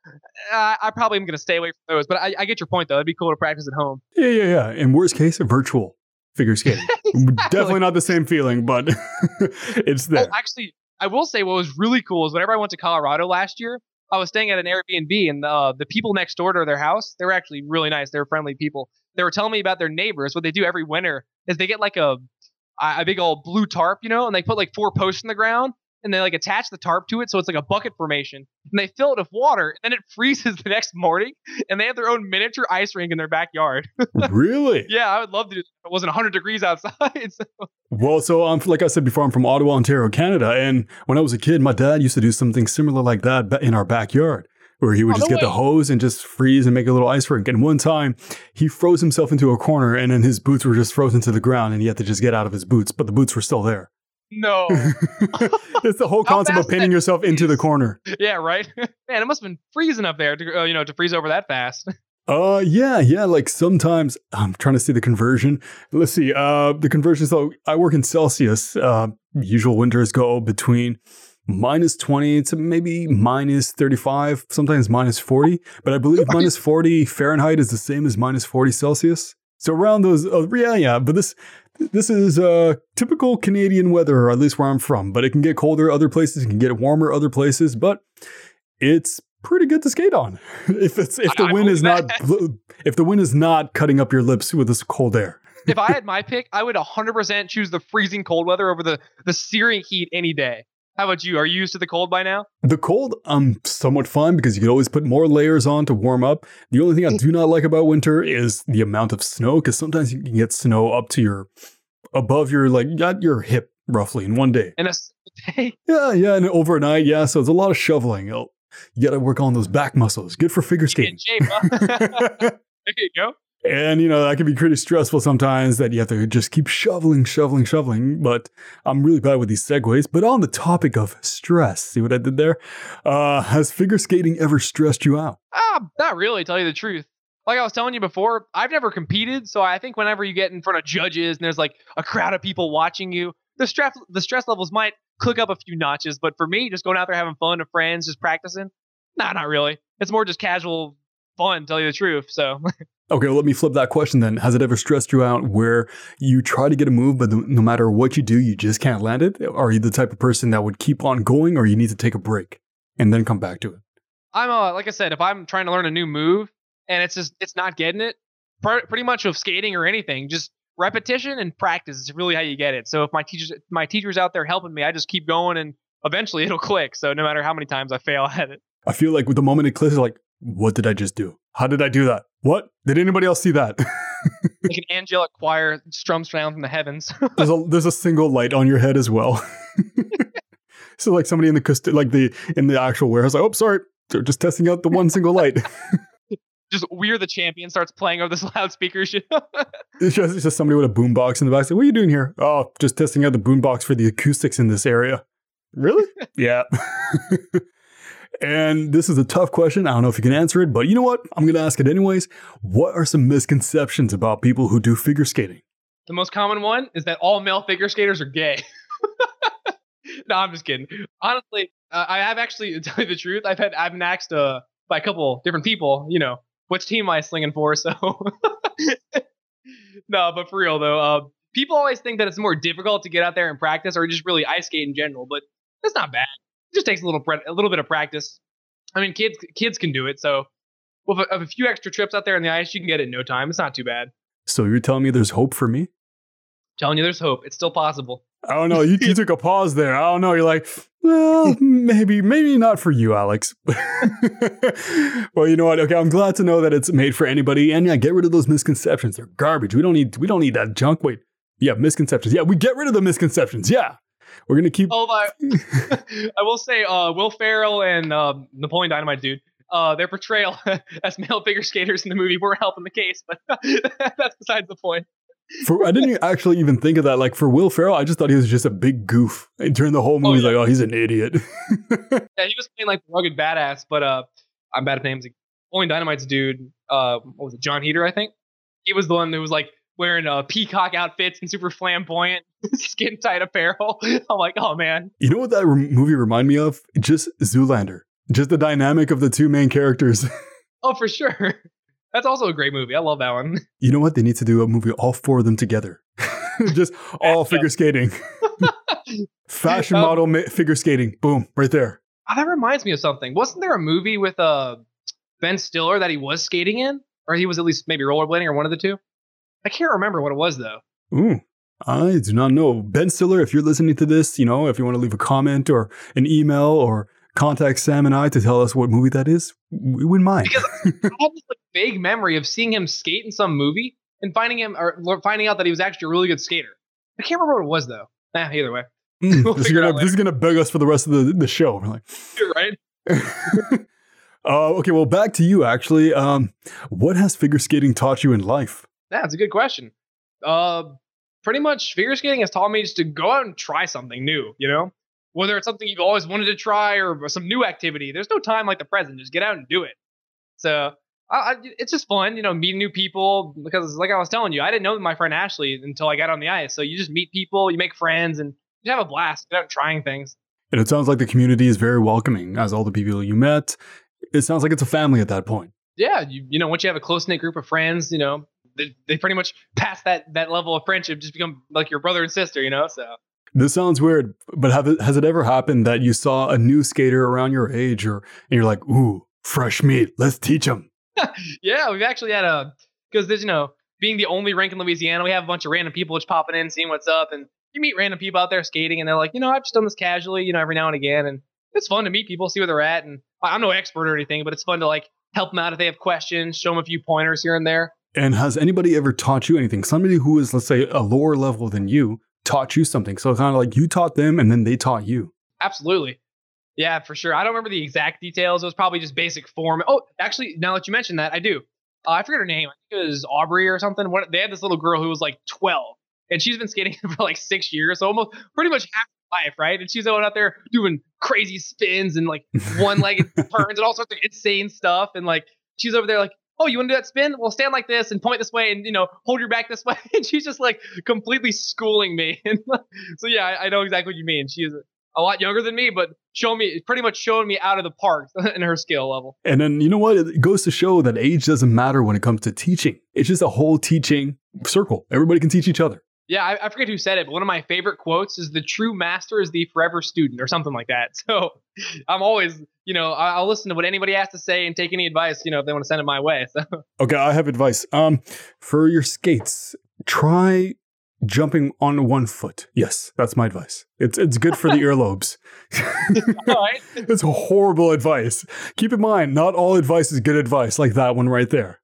Speaker 2: uh, I probably am going to stay away from those. But I, I, get your point, though. It'd be cool to practice at home.
Speaker 1: Yeah, yeah, yeah. In worst case, a virtual figure [laughs] skating. exactly. Definitely not the same feeling, but [laughs] it's there.
Speaker 2: Oh, actually, I will say what was really cool is whenever I went to Colorado last year, I was staying at an Airbnb, and uh, the people next door to their house, they were actually really nice. They were friendly people. They were telling me about their neighbors. What they do every winter is they get like a a big old blue tarp, you know, and they put like four posts in the ground, and they like attach the tarp to it so it's like a bucket formation and they fill it with water and then it [laughs] freezes the next morning and they have their own miniature ice rink in their backyard [laughs]
Speaker 1: really
Speaker 2: yeah i would love to do that it wasn't 100 degrees outside [laughs] so.
Speaker 1: well so um, like i said before i'm from ottawa ontario canada and when i was a kid my dad used to do something similar like that in our backyard where he would oh, just no get way. the hose and just freeze and make a little ice rink. And one time he froze himself into a corner and then his boots were just frozen to the ground and he had to just get out of his boots, but the boots were still there.
Speaker 2: No. [laughs]
Speaker 1: it's the whole concept of pinning yourself into the corner.
Speaker 2: Yeah, right. [laughs] Man, it must have been freezing up there to uh, you know to freeze over that fast. [laughs]
Speaker 1: Uh, yeah, yeah. Like sometimes I'm trying to see the conversion. Let's see. Uh, the conversion. So I work in Celsius. Uh, usual winters go between minus 20 to maybe minus 35, sometimes minus 40. But I believe minus 40 Fahrenheit is the same as minus 40 Celsius. So around those, uh, yeah, yeah. But this this is uh, typical Canadian weather, or at least where I'm from. But it can get colder other places, it can get warmer other places, but it's pretty good to skate on. [laughs] if it's if the I wind is not if the wind is not cutting up your lips with this cold air.
Speaker 2: if I had [laughs] my pick, I would 100% choose the freezing cold weather over the the searing heat any day. How about you? Are you used to the cold by now?
Speaker 1: The cold, I'm somewhat fine because you can always put more layers on to warm up. The only thing I do not like about winter is the amount of snow because sometimes you can get snow up to your above your like at your hip roughly in one day.
Speaker 2: In a [laughs] day?
Speaker 1: Yeah, yeah, and overnight, yeah. So it's a lot of shoveling. You got to work on those back muscles. Good for figure skating.
Speaker 2: In shape, huh? [laughs] [laughs] there you go.
Speaker 1: And, you know, that can be pretty stressful sometimes that you have to just keep shoveling, shoveling, shoveling. But I'm really bad with these segues. But on the topic of stress, see what I did there? Uh, has figure skating ever stressed you out?
Speaker 2: Ah, not really, tell you the truth. Like I was telling you before, I've never competed. So I think whenever you get in front of judges and there's like a crowd of people watching you, the stress, the stress levels might click up a few notches. But for me, just going out there having fun with friends, just practicing, nah, not really. It's more just casual fun, tell you the truth. So [laughs]
Speaker 1: Okay, well, let me flip that question then. Has it ever stressed you out where you try to get a move, but no matter what you do, you just can't land it? Are you the type of person that would keep on going, or you need to take a break and then come back to it?
Speaker 2: I'm uh, like I said, if I'm trying to learn a new move and it's just it's not getting it, pretty much with skating or anything, just repetition and practice is really how you get it. So if my teachers my teachers out there helping me, I just keep going and eventually [laughs] it'll click. So no matter how many times I fail at it.
Speaker 1: I feel like with the moment it clicks, like, what did I just do? How did I do that? What? Did anybody else see that? [laughs]
Speaker 2: like an angelic choir strums down from the heavens. [laughs]
Speaker 1: there's a there's a single light on your head as well. [laughs] so like somebody in the like the in the actual warehouse, like, oh sorry, they're just testing out the one single light.
Speaker 2: just we're the champion starts playing over this loudspeaker shit.
Speaker 1: it's just it's just somebody with a boombox in the back. Say, what are you doing here? Oh, just testing out the boombox for the acoustics in this area. Really? yeah. And this is a tough question. I don't know if you can answer it, but you know what? I'm going to ask it anyways. What are some misconceptions about people who do figure skating?
Speaker 2: The most common one is that all male figure skaters are gay. [laughs] no, I'm just kidding. Honestly, uh, I have actually, [laughs] to tell you the truth, I've had I've been asked uh, by a couple different people, you know, which team am I slinging for? [laughs] So, no, but for real though, uh, people always think that it's more difficult to get out there and practice, or just really ice skate in general. But it's not bad. It just takes a little a little bit of practice. I mean, kids kids can do it. So with a, a few extra trips out there on the ice, you can get it in no time. It's not too bad.
Speaker 1: So you're telling me there's hope for me?
Speaker 2: Telling you there's hope. It's still possible.
Speaker 1: I don't know. You, you [laughs] took a pause there. I don't know. You're like, well, maybe, maybe not for you, Alex. [laughs] well, you know what? Okay, I'm glad to know that it's made for anybody. And yeah, get rid of those misconceptions. They're garbage. We don't need, we don't need that junk. Wait, yeah, misconceptions. Yeah, we get rid of the misconceptions. Yeah, we're gonna keep.
Speaker 2: Oh, I, [laughs] [laughs] I will say, uh, Will Ferrell and uh, Napoleon Dynamite, dude. Uh, their portrayal [laughs] as male figure skaters in the movie were helping the case, but that's besides the point.
Speaker 1: For, I didn't actually even think of that. Like for Will Ferrell, I just thought he was just a big goof. And during the whole movie, oh, yeah. like, oh, he's an idiot.
Speaker 2: yeah, he was playing like rugged badass, but uh, I'm bad at names. Napoleon Dynamite's dude, uh, what was it, Jon Heder, I think. He was the one who was like wearing uh, peacock outfits and super flamboyant [laughs] skin tight apparel. [laughs] I'm like, oh man.
Speaker 1: You know what that re- movie reminded me of? Just Zoolander. Just the dynamic of the two main characters. [laughs]
Speaker 2: oh, for sure. That's also a great movie. I love that one.
Speaker 1: You know what? They need to do a movie all four of them together. Just all figure skating. Fashion um, model ma- figure skating. Boom, right there.
Speaker 2: Oh, that reminds me of something. Wasn't there a movie with uh, Ben Stiller that he was skating in? Or he was at least maybe rollerblading or one of the two? I can't remember what it was though.
Speaker 1: Ooh, I do not know. Ben Stiller, if you're listening to this, you know, if you want to leave a comment or an email or contact Sam and I to tell us what movie that is, we wouldn't mind.
Speaker 2: Because [laughs] I have this like, vague memory of seeing him skate in some movie and finding him or finding out that he was actually a really good skater. I can't remember what it was though. Nah, either way.
Speaker 1: Mm, [laughs] we'll this, is gonna, this, is gonna, beg us for the rest of the, the show. We're like, [laughs]
Speaker 2: you're right.
Speaker 1: uh, okay, well, back to you. Actually, um, what has figure skating taught you in life?
Speaker 2: Yeah, that's a good question. Uh, pretty much figure skating has taught me just to go out and try something new, you know? Whether it's something you've always wanted to try or some new activity, there's no time like the present. Just get out and do it. So I, I, it's just fun, you know, meeting new people. Because, like I was telling you, I didn't know my friend Ashley until I got on the ice. So you just meet people, you make friends, and you have a blast. Get out trying things.
Speaker 1: And it sounds like the community is very welcoming, as all the people you met. It sounds like it's a family at that point.
Speaker 2: Yeah, you, you know, once you have a close knit group of friends, you know, they, they pretty much pass that that level of friendship, just become like your brother and sister, you know. So
Speaker 1: this sounds weird, but have it, has it ever happened that you saw a new skater around your age, or and you're like, "Ooh, fresh meat, let's teach them." [laughs]
Speaker 2: yeah, we've actually had a because there's you know being the only rink in Louisiana, we have a bunch of random people just popping in, seeing what's up, and you meet random people out there skating, and they're like, you know, I've just done this casually, you know, every now and again, and it's fun to meet people, see where they're at, and I'm no expert or anything, but it's fun to like help them out if they have questions, show them a few pointers here and there.
Speaker 1: And has anybody ever taught you anything? Somebody who is, let's say, a lower level than you taught you something. So kind of like you taught them and then they taught you.
Speaker 2: Absolutely. Yeah, for sure. I don't remember the exact details. It was probably just basic form. Oh, actually, now that you mentioned that, I do. uh, I forget her name. I think it was Aubrey or something. What, they had this little girl who was like 12, and she's been skating [laughs] for like six years, so almost pretty much half her life, right? And she's going out there doing crazy spins and like one-legged [laughs] turns and all sorts of insane stuff. And like she's over there like, oh, you want to do that spin? Well, stand like this and point this way, and you know, hold your back this [laughs] way. And she's just like completely schooling me. [laughs] And so yeah, I, I know exactly what you mean. She's a lot younger than me, but show me pretty much showing me out of the park [laughs] in her skill level.
Speaker 1: And then you know what? It goes to show that age doesn't matter when it comes to teaching. It's just a whole teaching circle. Everybody can teach each other.
Speaker 2: Yeah, I, I, forget who said it, but one of my favorite quotes is "The true master is the forever student" or something like that. [laughs] So I'm always, you know, I'll listen to what anybody has to say and take any advice, you know, if they want to send it my way. So [laughs]
Speaker 1: okay, I have advice. Um, for your skates, try jumping on one foot. Yes, that's my advice. It's it's good for the [laughs] earlobes. it's horrible advice. Keep in mind, not all advice is good advice, like that one right there.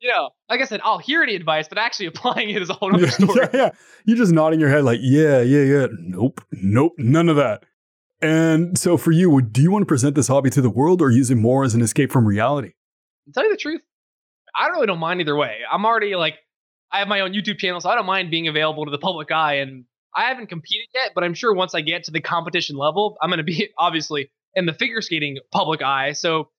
Speaker 2: You know, like I said, I'll hear any advice, but actually [laughs] applying it is a whole other story. [laughs]
Speaker 1: yeah, yeah. You're just nodding your head like, yeah, yeah, yeah. Nope, nope, none of that. And so for you, do you want to present this hobby to the world or use it more as an escape from reality?
Speaker 2: To tell you the truth, I really don't mind either way. I'm already like I have my own YouTube channel, so I don't mind being available to the public eye. And I haven't competed yet, but I'm sure once I get to the competition level, I'm going to be [laughs] obviously in the figure skating public eye. So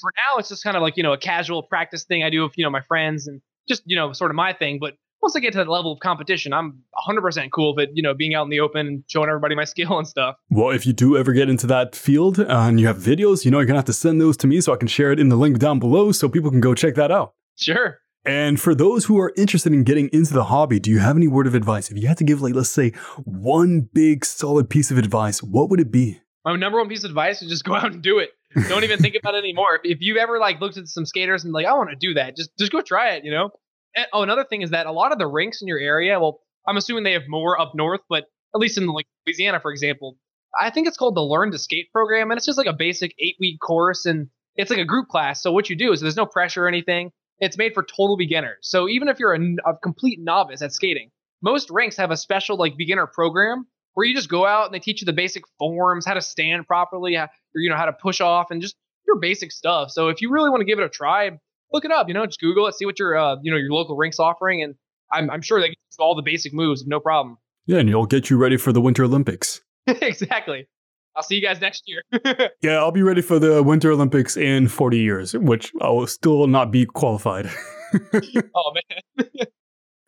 Speaker 2: for now, it's just kind of like, you know, a casual practice thing I do with, you know, my friends and just, you know, sort of my thing. But once I get to that level of competition, I'm 100% cool with it, you know, being out in the open and showing everybody my [laughs] skill and stuff.
Speaker 1: Well, if you do ever get into that field uh, and you have videos, you know, you're going to have to send those to me so I can share it in the link down below so people can go check that out.
Speaker 2: Sure.
Speaker 1: And for those who are interested in getting into the hobby, do you have any word of advice? If you had to give, like, let's say, one big solid piece of advice, what would it be?
Speaker 2: My number one piece of advice is just go [laughs] out and do it. Don't even think about it anymore. If, you've ever like looked at some skaters and like, I want to do that, just just go try it. You know. And, oh, another thing is that a lot of the rinks in your area, well, I'm assuming they have more up north, but at least in like Louisiana, for example, I think it's called the Learn to Skate program, and it's just like a basic eight week course, and it's like a group class. So what you do is there's no pressure or anything. It's made for total beginners. So even if you're a, a complete novice at skating, most rinks have a special like beginner program where you just go out and they teach you the basic forms, how to stand properly, how, or you know how to push off, and just your basic stuff. So if you really want to give it a try, look it up. You know, just Google it, see what your uh, you know your local rinks offering, and I'm, I'm sure they can all the basic moves, no problem.
Speaker 1: Yeah, and you'll get you ready for the Winter Olympics. [laughs]
Speaker 2: exactly. I'll see you guys next year. [laughs]
Speaker 1: yeah, I'll be ready for the Winter Olympics in 40 years, which I will still not be qualified. [laughs]
Speaker 2: oh, man.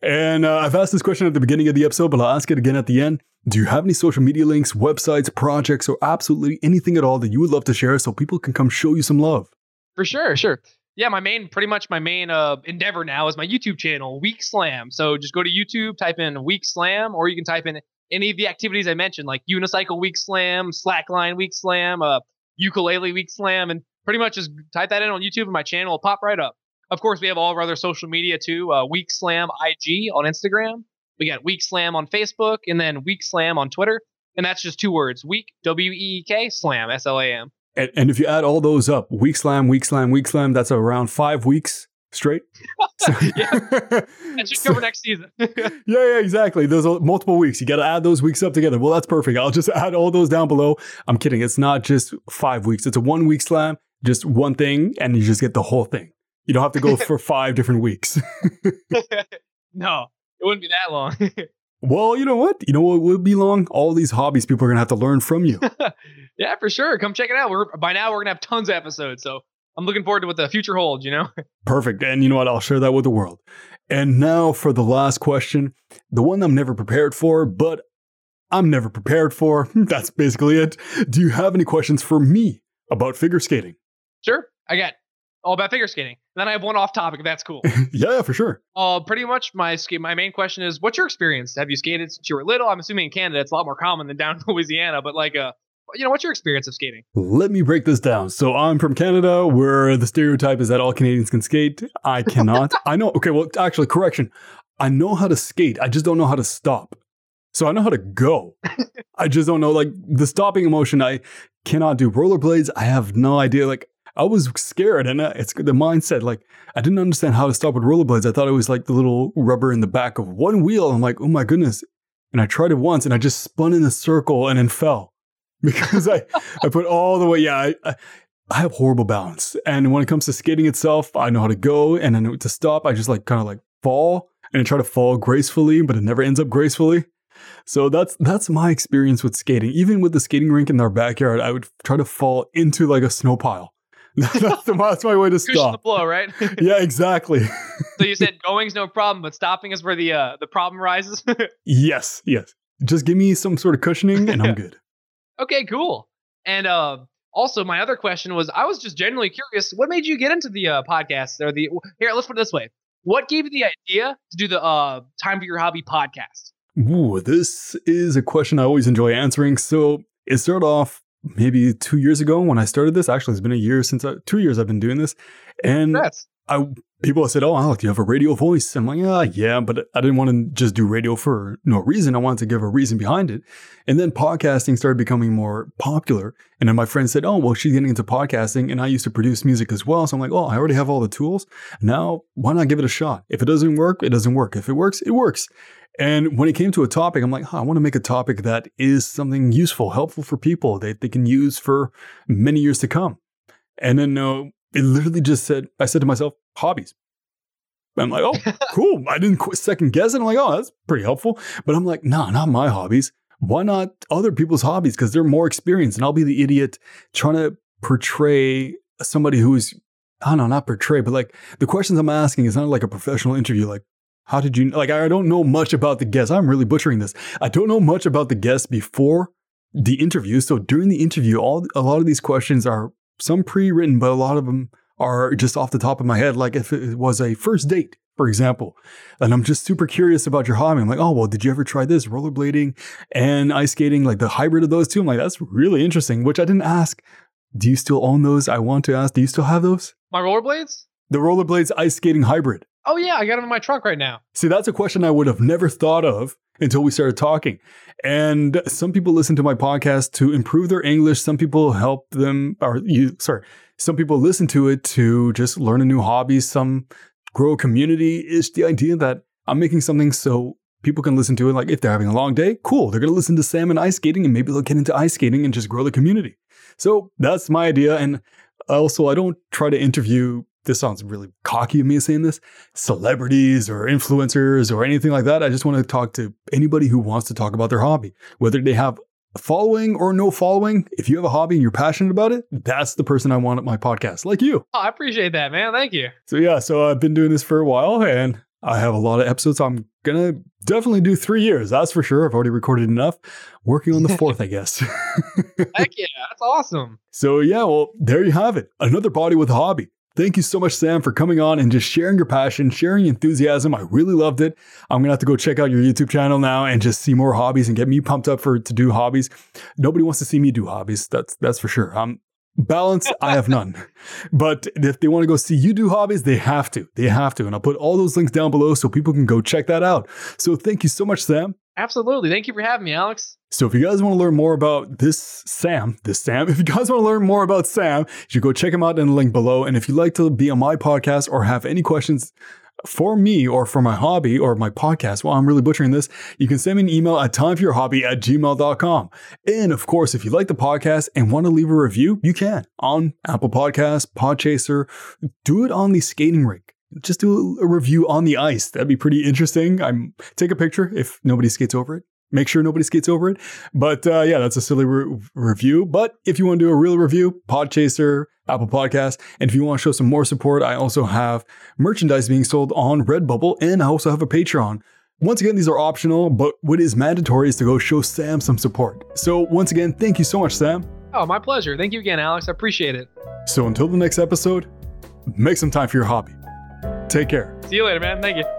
Speaker 1: And uh, I've asked this question at the beginning of the episode, but I'll ask it again at the end. Do you have any social media links, websites, projects, or absolutely anything at all that you would love to share so people can come show you some love?
Speaker 2: For sure, sure. Yeah, my main, pretty much my main uh, endeavor now is my YouTube channel, Week Slam. So just go to YouTube, type in Week Slam, or you can type in any of the activities I mentioned, like unicycle week slam, slackline week slam, uh, ukulele week slam, and pretty much just type that in on YouTube and my channel will pop right up. Of course, we have all of our other social media too. Uh, week Slam IG on Instagram. We got Week Slam on Facebook, and then Week Slam on Twitter. And that's just two words: Week W E E K Slam S L A M.
Speaker 1: And, and if you add all those up, Week Slam, Week Slam, Week Slam, that's around five weeks straight. [laughs]
Speaker 2: yeah, [laughs] that should cover next season. [laughs]
Speaker 1: yeah, yeah, exactly. Those are multiple weeks. You got to add those weeks up together. Well, that's perfect. I'll just add all those down below. I'm kidding. It's not just five weeks. It's a one week slam, just one thing, and you just get the whole thing. You don't have to go [laughs] for five different weeks. [laughs]
Speaker 2: no, it wouldn't be that long. [laughs]
Speaker 1: well, you know what? You know what would be long? All these hobbies people are gonna have to learn from you.
Speaker 2: yeah, for sure. Come check it out. We're by now we're gonna have tons of episodes, so I'm looking forward to what the future holds, you know?
Speaker 1: Perfect. And you know what? I'll share that with the world. And now for the last question, the one I'm never prepared for, but I'm never prepared for. That's basically it. Do you have any questions for me about figure skating?
Speaker 2: Sure. I got all about figure skating. And then I have one off topic, that's cool. [laughs]
Speaker 1: yeah, for sure.
Speaker 2: Uh, pretty much my skate. My main question is, what's your experience? Have you skated since you were little? I'm assuming in Canada it's a lot more common than down in [laughs] Louisiana, but like, uh, you know, what's your experience of skating?
Speaker 1: Let me break this down. So I'm from Canada, where the stereotype is that all Canadians can skate. I cannot. [laughs] I know. Okay, well, actually, correction. I know how to skate. I just don't know how to stop. So I know how to go. I just don't know like the stopping emotion. I cannot do rollerblades. I have no idea. Like I was scared, and it's the mindset. Like I didn't understand how to stop with rollerblades. I thought it was like the little rubber in the back of one wheel. I'm like, oh my goodness. And I tried it once, and I just spun in a circle and then fell. [laughs] because I, I put all the way. Yeah, I, I have horrible balance. And when it comes to skating itself, I know how to go and I know to stop. I just like kind of like fall and I try to fall gracefully, but it never ends up gracefully. So that's that's my experience with skating. Even with the skating rink in our backyard, I would try to fall into like a snow pile. [laughs] that's, the, that's my way to stop.
Speaker 2: the blow, right? [laughs]
Speaker 1: yeah, exactly. [laughs]
Speaker 2: so you said going's no problem, but stopping is where the uh, the problem rises.
Speaker 1: yes, yes. Just give me some sort of cushioning and I'm good.
Speaker 2: okay, cool. And uh, also, my other question was, I was just genuinely curious, what made you get into the uh, podcast or the here? Let's put it this way: What gave you the idea to do the uh, Time for Your Hobby podcast?
Speaker 1: Ooh, this is a question I always enjoy answering. So it started off maybe two years ago when I started this. Actually, it's been a year since I, two years I've been doing this, and
Speaker 2: Congrats.
Speaker 1: I people said, "Oh, Alec, you have a radio voice." I'm like, "Yeah, yeah," but I didn't want to just do radio for no reason. I wanted to give a reason behind it. And then podcasting started becoming more popular. And then my friend said, "Oh, well, she's getting into podcasting, and I used to produce music as well." So I'm like, "Oh, I already have all the tools. Now, why not give it a shot? If it doesn't work, it doesn't work. If it works, it works." And when it came to a topic, I'm like, huh, I want to make a topic that is something useful, helpful for people that they can use for many years to come. And then uh, it literally just said, I said to myself, hobbies. I'm like, oh, [laughs] cool. I didn't second guess it. I'm like, oh, that's pretty helpful. But I'm like, nah, not my hobbies. Why not other people's hobbies? Because they're more experienced. And I'll be the idiot trying to portray somebody who's, I don't know, not portray, but like the questions I'm asking is not like a professional interview. Like, how did you, like, I don't know much about the guest. I'm really butchering this. I don't know much about the guest before the interview. So during the interview, all a lot of these questions are some pre-written, but a lot of them are just off the top of my head. Like if it was a first date, for example, and I'm just super curious about your hobby. I'm like, oh well, did you ever try this rollerblading and ice skating, like the hybrid of those two? I'm like, that's really interesting. Which I didn't ask. Do you still own those? I want to ask. Do you still have those?
Speaker 2: My rollerblades?
Speaker 1: The rollerblades ice skating hybrid.
Speaker 2: Oh yeah, I got them in my trunk right now.
Speaker 1: See, that's a question I would have never thought of until we started talking. And some people listen to my podcast to improve their English. Some people help them, or you, sorry, some people listen to it to just learn a new hobby. Some grow a community. Is the idea that I'm making something so people can listen to it. Like if they're having a long day, cool. They're going to listen to Sam and ice skating and maybe they'll get into ice skating and just grow the community. So that's my idea. And also, I don't try to interview this sounds really cocky of me saying this, celebrities or influencers or anything like that. I just want to talk to anybody who wants to talk about their hobby, whether they have following or no following. If you have a hobby and you're passionate about it, that's the person I want at my podcast, like you.
Speaker 2: Oh, I appreciate that, man. Thank you.
Speaker 1: So, yeah, so I've been doing this for a while and I have a lot of episodes. I'm going to definitely do three years. That's for sure. I've already recorded enough. Working on the [laughs] fourth, I guess.
Speaker 2: Heck yeah, that's awesome. [laughs]
Speaker 1: So, yeah, well, there you have it. Another body with a hobby. Thank you so much, Sam, for coming on and just sharing your passion, sharing enthusiasm. I really loved it. I'm gonna have to go check out your YouTube channel now and just see more hobbies and get me pumped up for to do hobbies. Nobody wants to see me do hobbies. That's that's for sure. Um, balance, I have none. [laughs] But if they want to go see you do hobbies, they have to. They have to. And I'll put all those links down below so people can go check that out. So thank you so much, Sam.
Speaker 2: Absolutely. Thank you for having me, Alex.
Speaker 1: So if you guys want to learn more about this Sam, this Sam, [laughs] if you guys want to learn more about Sam, you should go check him out in the link below. And if you'd like to be on my podcast or have any questions for me or for my hobby or my podcast, well, I'm really butchering this, you can send me an email at timeforyourhobby at gmail.com. And of course, if you like the podcast and want to leave a review, you can on Apple Podcasts, Podchaser, do it on the skating rink just do a review on the ice. That'd be pretty interesting. I'm take a picture if nobody skates over it. Make sure nobody skates over it. But uh, yeah, that's a silly re- review. But if you want to do a real review, Podchaser, Apple Podcast, and if you want to show some more support, I also have merchandise being sold on Redbubble, and I also have a Patreon. Once again, these are optional, but what is mandatory is to go show Sam some support. So once again, thank you so much, Sam.
Speaker 2: Oh, my pleasure. Thank you again, Alex. I appreciate it.
Speaker 1: So until the next episode, make some time for your hobby. Take care.
Speaker 2: See you later, man. Thank you.